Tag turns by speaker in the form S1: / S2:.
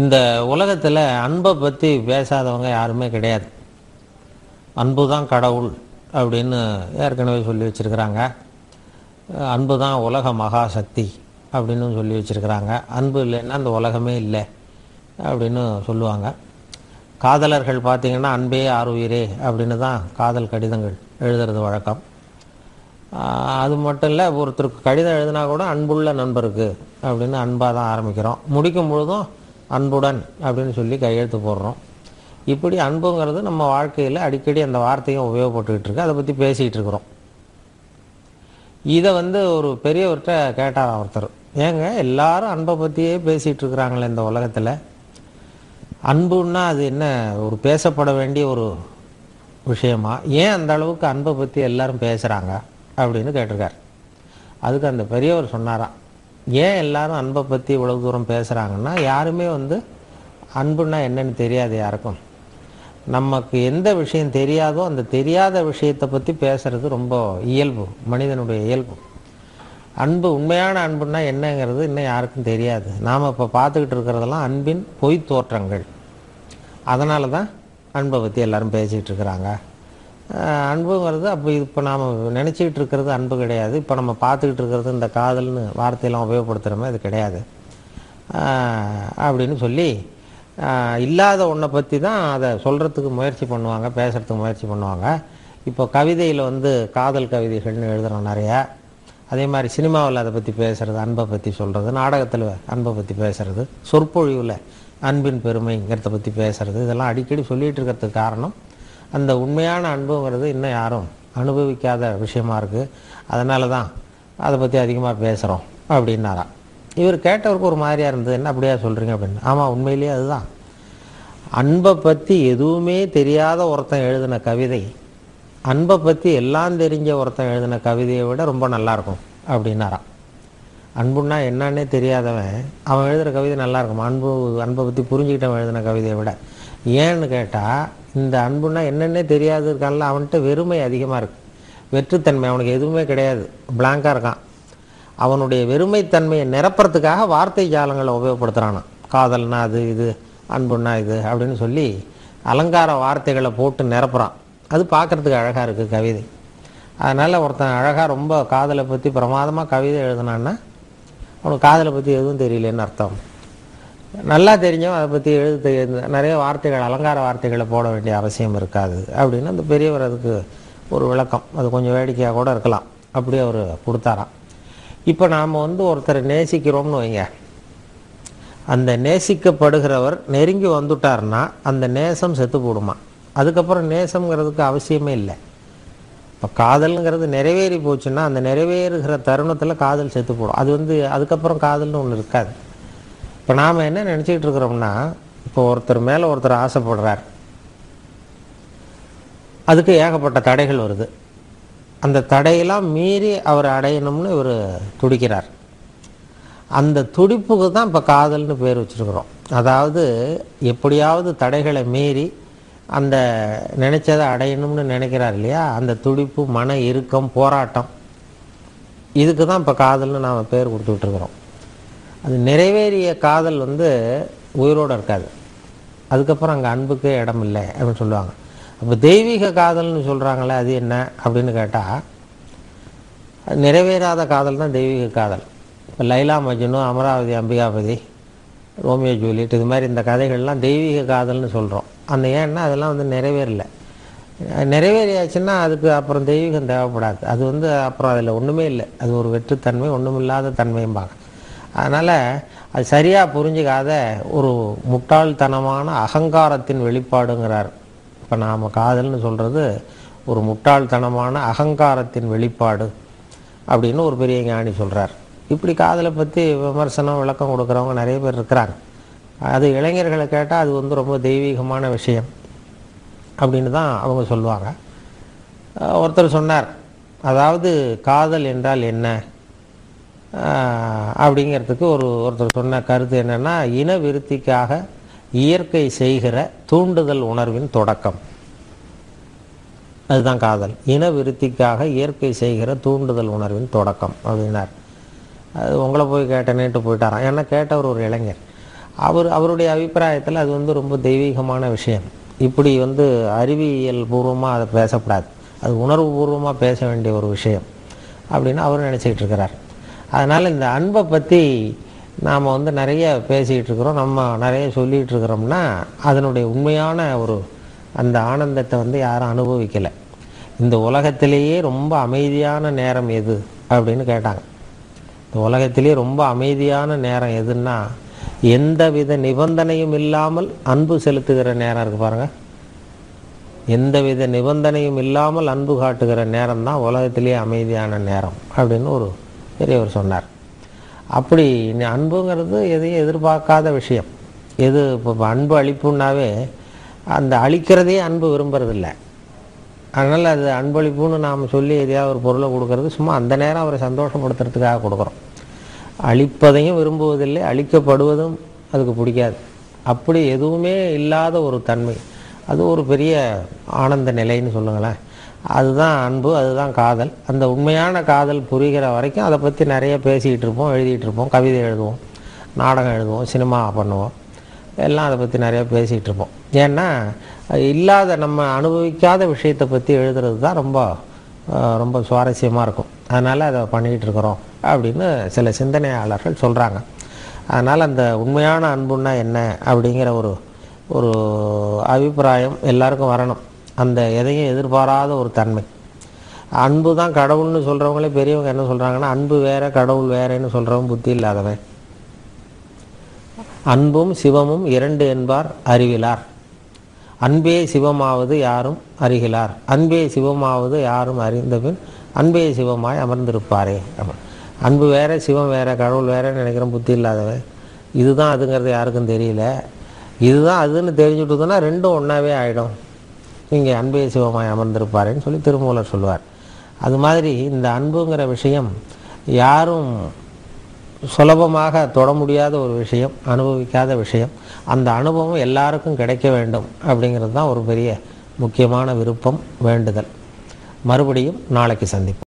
S1: இந்த உலகத்தில் அன்பை பற்றி பேசாதவங்க யாருமே கிடையாது. அன்பு தான் கடவுள் அப்படின்னு ஏற்கனவே சொல்லி வச்சுருக்கிறாங்க. அன்பு தான் உலக மகாசக்தி அப்படின்னு சொல்லி வச்சுருக்கிறாங்க. அன்பு இல்லைன்னா அந்த உலகமே இல்லை அப்படின்னு சொல்லுவாங்க. காதலர்கள் பார்த்தீங்கன்னா அன்பே ஆறுயிரே அப்படின்னு தான் காதல் கடிதங்கள் எழுதுறது வழக்கம். அது மட்டும் இல்லை ஒருத்தருக்கு கடிதம் எழுதினா கூட அன்புள்ள நண்பருக்கு அப்படின்னு அன்பாக தான் ஆரம்பிக்கிறோம். முடிக்கும் பொழுதும் அன்புடன் அப்படின்னு சொல்லி கையெழுத்து போடுறோம். இப்படி அன்புங்கிறது நம்ம வாழ்க்கையில் அடிக்கடி அந்த வார்த்தையும் உபயோகப்பட்டுக்கிட்டு இருக்கு அதை பற்றி பேசிகிட்டு இருக்கிறோம் இதை வந்து ஒரு பெரியவர்கிட்ட கேட்டார் ஒருத்தர் ஏங்க எல்லாரும் அன்பை பற்றியே பேசிகிட்டு இருக்கிறாங்களே இந்த உலகத்தில். அன்புன்னா அது என்ன ஒரு பேசப்பட வேண்டிய ஒரு விஷயமா? ஏன் அந்த அளவுக்கு அன்பை பற்றி எல்லாரும் பேசுகிறாங்க அப்படின்னு கேட்டிருக்கார். அதுக்கு அந்த பெரியவர் சொன்னாராம். ஏன் எல்லாரும் அன்பை பற்றி இவ்வளவு தூரம் பேசுகிறாங்கன்னா யாருமே வந்து அன்புன்னா என்னன்னு தெரியாது யாருக்கும். நமக்கு எந்த விஷயம் தெரியாதோ அந்த தெரியாத விஷயத்தை பற்றி பேசுறது ரொம்ப இயல்பு மனிதனுடைய இயல்பு. அன்பு உண்மையான அன்புன்னா என்னங்கிறது இன்னும் யாருக்கும் தெரியாது. நாம் இப்போ பார்த்துக்கிட்டு இருக்கிறதெல்லாம் அன்பின் பொய் தோற்றங்கள். அதனால தான் அன்பை பற்றி எல்லாரும் பேசிகிட்டு இருக்கிறாங்க. அன்புங்கிறது அப்போ இப்போ நாம் நினச்சிக்கிட்டு இருக்கிறது அன்பு கிடையாது. இப்போ நம்ம பார்த்துக்கிட்டு இருக்கிறது இந்த காதல்னு வார்த்தையெல்லாம் உபயோகப்படுத்துகிறோமே அது கிடையாது. அப்படின்னு சொல்லி இல்லாத ஒன்றை பற்றி தான் அதை சொல்கிறதுக்கு முயற்சி பண்ணுவாங்க பேசுகிறதுக்கு முயற்சி பண்ணுவாங்க. இப்போ கவிதையில் வந்து காதல் கவிதைகள்னு எழுதுகிறோம் நிறையா. அதே மாதிரி சினிமாவில் அதை பற்றி பேசுகிறது அன்பை பற்றி சொல்கிறது நாடகத்தில் அன்பை பற்றி பேசுகிறது சொற்பொழிவில் அன்பின் பெருமைங்கிறத பற்றி பேசுகிறது இதெல்லாம் அடிக்கடி சொல்லிகிட்டு இருக்கிறதுக்கு காரணம் அந்த உண்மையான அன்புங்கிறது இன்னும் யாரும் அனுபவிக்காத விஷயமா இருக்குது அதனால தான் அதை பற்றி அதிகமாக பேசுகிறோம் அப்படின்னாராம் இவர் கேட்டவருக்கு ஒரு மாதிரியாக இருந்தது. என்ன அப்படியா சொல்கிறீங்க அப்படின்னு. ஆமாம் உண்மையிலேயே அதுதான். அன்பை பற்றி எதுவுமே தெரியாத ஒருத்தன் எழுதின கவிதை அன்பை பற்றி எல்லாம் தெரிஞ்ச ஒருத்தன் எழுதின கவிதையை விட ரொம்ப நல்லா இருக்கும் அப்படின்னாராம் அன்புன்னா என்னன்னே தெரியாதவன் அவன் எழுதுகிற கவிதை நல்லாயிருக்கும் அன்பு அன்பை பற்றி புரிஞ்சுக்கிட்டவன் எழுதின கவிதையை விட. ஏன்னு கேட்டால் இந்த அன்புன்னா என்னென்னே தெரியாது இருக்கான்ல அவன்கிட்ட வெறுமை அதிகமாக இருக்குது வெற்றுத்தன்மை அவனுக்கு எதுவுமே கிடையாது. பிளாங்காக இருக்கான். அவனுடைய வெறுமைத்தன்மையை நிரப்புறதுக்காக வார்த்தை ஜாலங்களை உபயோகப்படுத்துகிறானான் காதல்னா அது இது அன்புன்னா இது அப்படின்னு சொல்லி அலங்கார வார்த்தைகளை போட்டு நிரப்புறான். அது பார்க்குறதுக்கு அழகாக இருக்குது கவிதை. அதனால் ஒருத்தன் அழகாக ரொம்ப காதலை பற்றி பிரமாதமாக கவிதை எழுதுனான்னா அவனுக்கு காதலை பற்றி எதுவும் தெரியலன்னு அர்த்தம். நல்லா தெரிஞ்சவன் அதை பற்றி எழுத நிறைய வார்த்தைகள் அலங்கார வார்த்தைகளை போட வேண்டிய அவசியம் இருக்காது அப்படின்னு அந்த பெரியவர் அதுக்கு ஒரு விளக்கம். அது கொஞ்சம் வேடிக்கையாக கூட இருக்கலாம். அப்படி அவர் கொடுத்தாராம். இப்போ நாம் வந்து ஒருத்தரை நேசிக்கிறோம்னு வைங்க. அந்த நேசிக்கப்படுகிறவர் நெருங்கி வந்துட்டார்னா அந்த நேசம் செத்து போடுமா? அதுக்கப்புறம் நேசம்ங்கிறதுக்கு அவசியமே இல்லை. இப்போ காதலுங்கிறது நிறைவேறி போச்சுன்னா அந்த நிறைவேறுகிற தருணத்தில் காதல் செத்து போடும். அது வந்து அதுக்கப்புறம் காதல்னு ஒன்று இருக்காது. இப்போ நாம் என்ன நினச்சிக்கிட்டு இருக்கிறோம்னா இப்போ ஒருத்தர் மேலே ஒருத்தர் ஆசைப்படுறார். அதுக்கு ஏகப்பட்ட தடைகள் வருது. அந்த தடையெல்லாம் மீறி அவர் அடையணும்னு இவர் துடிக்கிறார். அந்த துடிப்புக்கு தான் இப்போ காதல்னு பேர் வச்சுருக்குறோம். அதாவது எப்படியாவது தடைகளை மீறி அந்த நினச்சதை அடையணும்னு நினைக்கிறார் இல்லையா? அந்த துடிப்பு மன இறுக்கம் போராட்டம். இதுக்கு தான் இப்போ காதல்னு நாம் பேர் கொடுத்துட்ருக்குறோம் அது நிறைவேறிய காதல் வந்து உயிரோடு இருக்காது. அதுக்கப்புறம் அங்கே அன்புக்கே இடம் இல்லை அப்படின்னு சொல்லுவாங்க. அப்போ தெய்வீக காதல்னு சொல்கிறாங்களே அது என்ன அப்படின்னு கேட்டால் நிறைவேறாத காதல் தான் தெய்வீக காதல். இப்போ லைலா மஜ்னு அமராவதி அம்பிகாபதி ரோமியோ ஜூலியட் இது மாதிரி இந்த கதைகள்லாம் தெய்வீக காதல்னு சொல்கிறோம் அந்த ஏன்னா அதெல்லாம் வந்து நிறைவேறல. நிறைவேறியாச்சுன்னா அதுக்கு அப்புறம் தெய்வீகம் தேவைப்படாது. அது வந்து அப்புறம் அதில் ஒன்றுமே இல்லை. அது ஒரு வெற்றுத்தன்மை ஒன்றுமில்லாத தன்மையும்பாங்க. அதனால் அது சரியாக புரிஞ்சுக்காத ஒரு முட்டாள்தனமான அகங்காரத்தின் வெளிப்பாடுங்கிறார். இப்போ நாம் காதல்னு சொல்கிறது ஒரு முட்டாள்தனமான அகங்காரத்தின் வெளிப்பாடு அப்படின்னு ஒரு பெரிய ஞானி சொல்கிறார் இப்படி காதலை பற்றி விமர்சனம் விளக்கம் கொடுக்குறவங்க நிறைய பேர் இருக்கிறாங்க. அது இளைஞர்களை கேட்டால் அது வந்து ரொம்ப தெய்வீகமான விஷயம் அப்படின்னு தான் அவங்க சொல்லுவாங்க. ஒருத்தர் சொன்னார் அதாவது காதல் என்றால் என்ன? அப்படிங்கிறதுக்கு ஒரு ஒருத்தர் சொன்ன கருத்து என்னென்னா இன விருத்திக்காக இயற்கை செய்கிற தூண்டுதல் உணர்வின் தொடக்கம். அதுதான் காதல். இன விருத்திக்காக இயற்கை செய்கிற தூண்டுதல் உணர்வின் தொடக்கம் அப்படின்னார். அது உங்களை போய் கேட்டேனேட்டு போயிட்டாராம். ஏன்னா கேட்டவர் ஒரு இளைஞர். அவர் அவருடைய அபிப்பிராயத்தில் அது வந்து ரொம்ப தெய்வீகமான விஷயம். இப்படி வந்து அறிவியல் பூர்வமாக அதை பேசக்கூடாது அது உணர்வு பூர்வமாக பேச வேண்டிய ஒரு விஷயம். அப்படின்னு அவர் நினச்சிக்கிட்டு இருக்கிறார். அதனால் இந்த அன்பை பற்றி நாம் வந்து நிறைய பேசிகிட்டு இருக்கிறோம். நம்ம நிறைய சொல்லிகிட்டு இருக்கிறோம்னா அதனுடைய உண்மையான ஒரு அந்த ஆனந்தத்தை வந்து யாரும் அனுபவிக்கலை. இந்த உலகத்திலேயே ரொம்ப அமைதியான நேரம் எது அப்படின்னு கேட்டாங்க. இந்த உலகத்திலேயே ரொம்ப அமைதியான நேரம் எதுன்னா எந்தவித நிபந்தனையும் இல்லாமல் அன்பு செலுத்துகிற நேரம் இருக்குது பாருங்கள் எந்த எந்தவித நிபந்தனையும் இல்லாமல் அன்பு காட்டுகிற நேரம் தான் உலகத்திலேயே அமைதியான நேரம் அப்படின்னு ஒரு பெரியவர் சொன்னார். அப்படி அன்புங்கிறது எதையும் எதிர்பார்க்காத விஷயம். எது இப்போ அன்பு அளிப்புன்னாவே அந்த அழிக்கிறதே அன்பு விரும்புறதில்லை. அதனால் அது அன்பளிப்புன்னு நாம் சொல்லி எதையாவது ஒரு பொருளை கொடுக்கறது சும்மா அந்த நேரம் அவரை சந்தோஷப்படுத்துறதுக்காக கொடுக்குறோம். அழிப்பதையும் விரும்புவதில்லை அழிக்கப்படுவதும் அதுக்கு பிடிக்காது. அப்படி எதுவுமே இல்லாத ஒரு தன்மை. அது ஒரு பெரிய ஆனந்த நிலைன்னு சொல்லுங்களேன். அதுதான் அன்பு அதுதான் காதல். அந்த உண்மையான காதல் புரிகிற வரைக்கும் அதை பற்றி நிறைய பேசிக்கிட்டு இருப்போம் எழுதிட்டு இருப்போம் கவிதை எழுதுவோம் நாடகம் எழுதுவோம் சினிமா பண்ணுவோம். எல்லாம் அதை பற்றி நிறைய பேசிகிட்டு இருப்போம். ஏன்னா இல்லாத நம்ம அனுபவிக்காத விஷயத்தை பற்றி எழுதுறது தான் ரொம்ப ரொம்ப சுவாரஸ்யமாக இருக்கும். அதனால் அதை பண்ணிக்கிட்டு இருக்கிறோம் அப்படின்னு சில சிந்தனையாளர்கள் சொல்கிறாங்க அதனால் அந்த உண்மையான அன்புன்னா என்ன அப்படிங்கிற ஒரு ஒரு அபிப்பிராயம் எல்லாருக்கும் வரணும். அந்த எதையும் எதிர்பாராத ஒரு தன்மை. அன்பு தான் கடவுள்னு சொல்கிறவங்களே பெரியவங்க என்ன சொல்கிறாங்கன்னா அன்பு வேற கடவுள் வேறேன்னு சொல்கிறவங்க புத்தி இல்லாதவன். அன்பும் சிவமும் இரண்டு என்பார் அறிவிலார். அன்பே சிவமாவது யாரும் அறிகிலார் அன்பே சிவமாவது யாரும் அறிந்த பின் அன்பே சிவமாய் அமர்ந்திருப்பாரே. அன்பு வேற சிவம் வேற கடவுள் வேறன்னு நினைக்கிறோம் புத்தி இல்லாதவன். இதுதான் அதுங்கிறது யாருக்கும் தெரியல. இதுதான் அதுன்னு தெரிஞ்சுட்டுதுன்னா ரெண்டும் ஒன்றாவே ஆகிடும் இங்கே அன்பே சிவமாய் அமர்ந்திருப்பாருன்னு சொல்லி திருமூலர் சொல்லுவார் அது மாதிரி இந்த அன்புங்கிற விஷயம் யாரும் சுலபமாக தொட முடியாத ஒரு விஷயம் அனுபவிக்காத விஷயம். அந்த அனுபவம் எல்லாருக்கும் கிடைக்க வேண்டும் அப்படிங்கிறது தான் ஒரு பெரிய முக்கியமான விருப்பம் வேண்டுதல். மறுபடியும் நாளைக்கு சந்திப்போம்.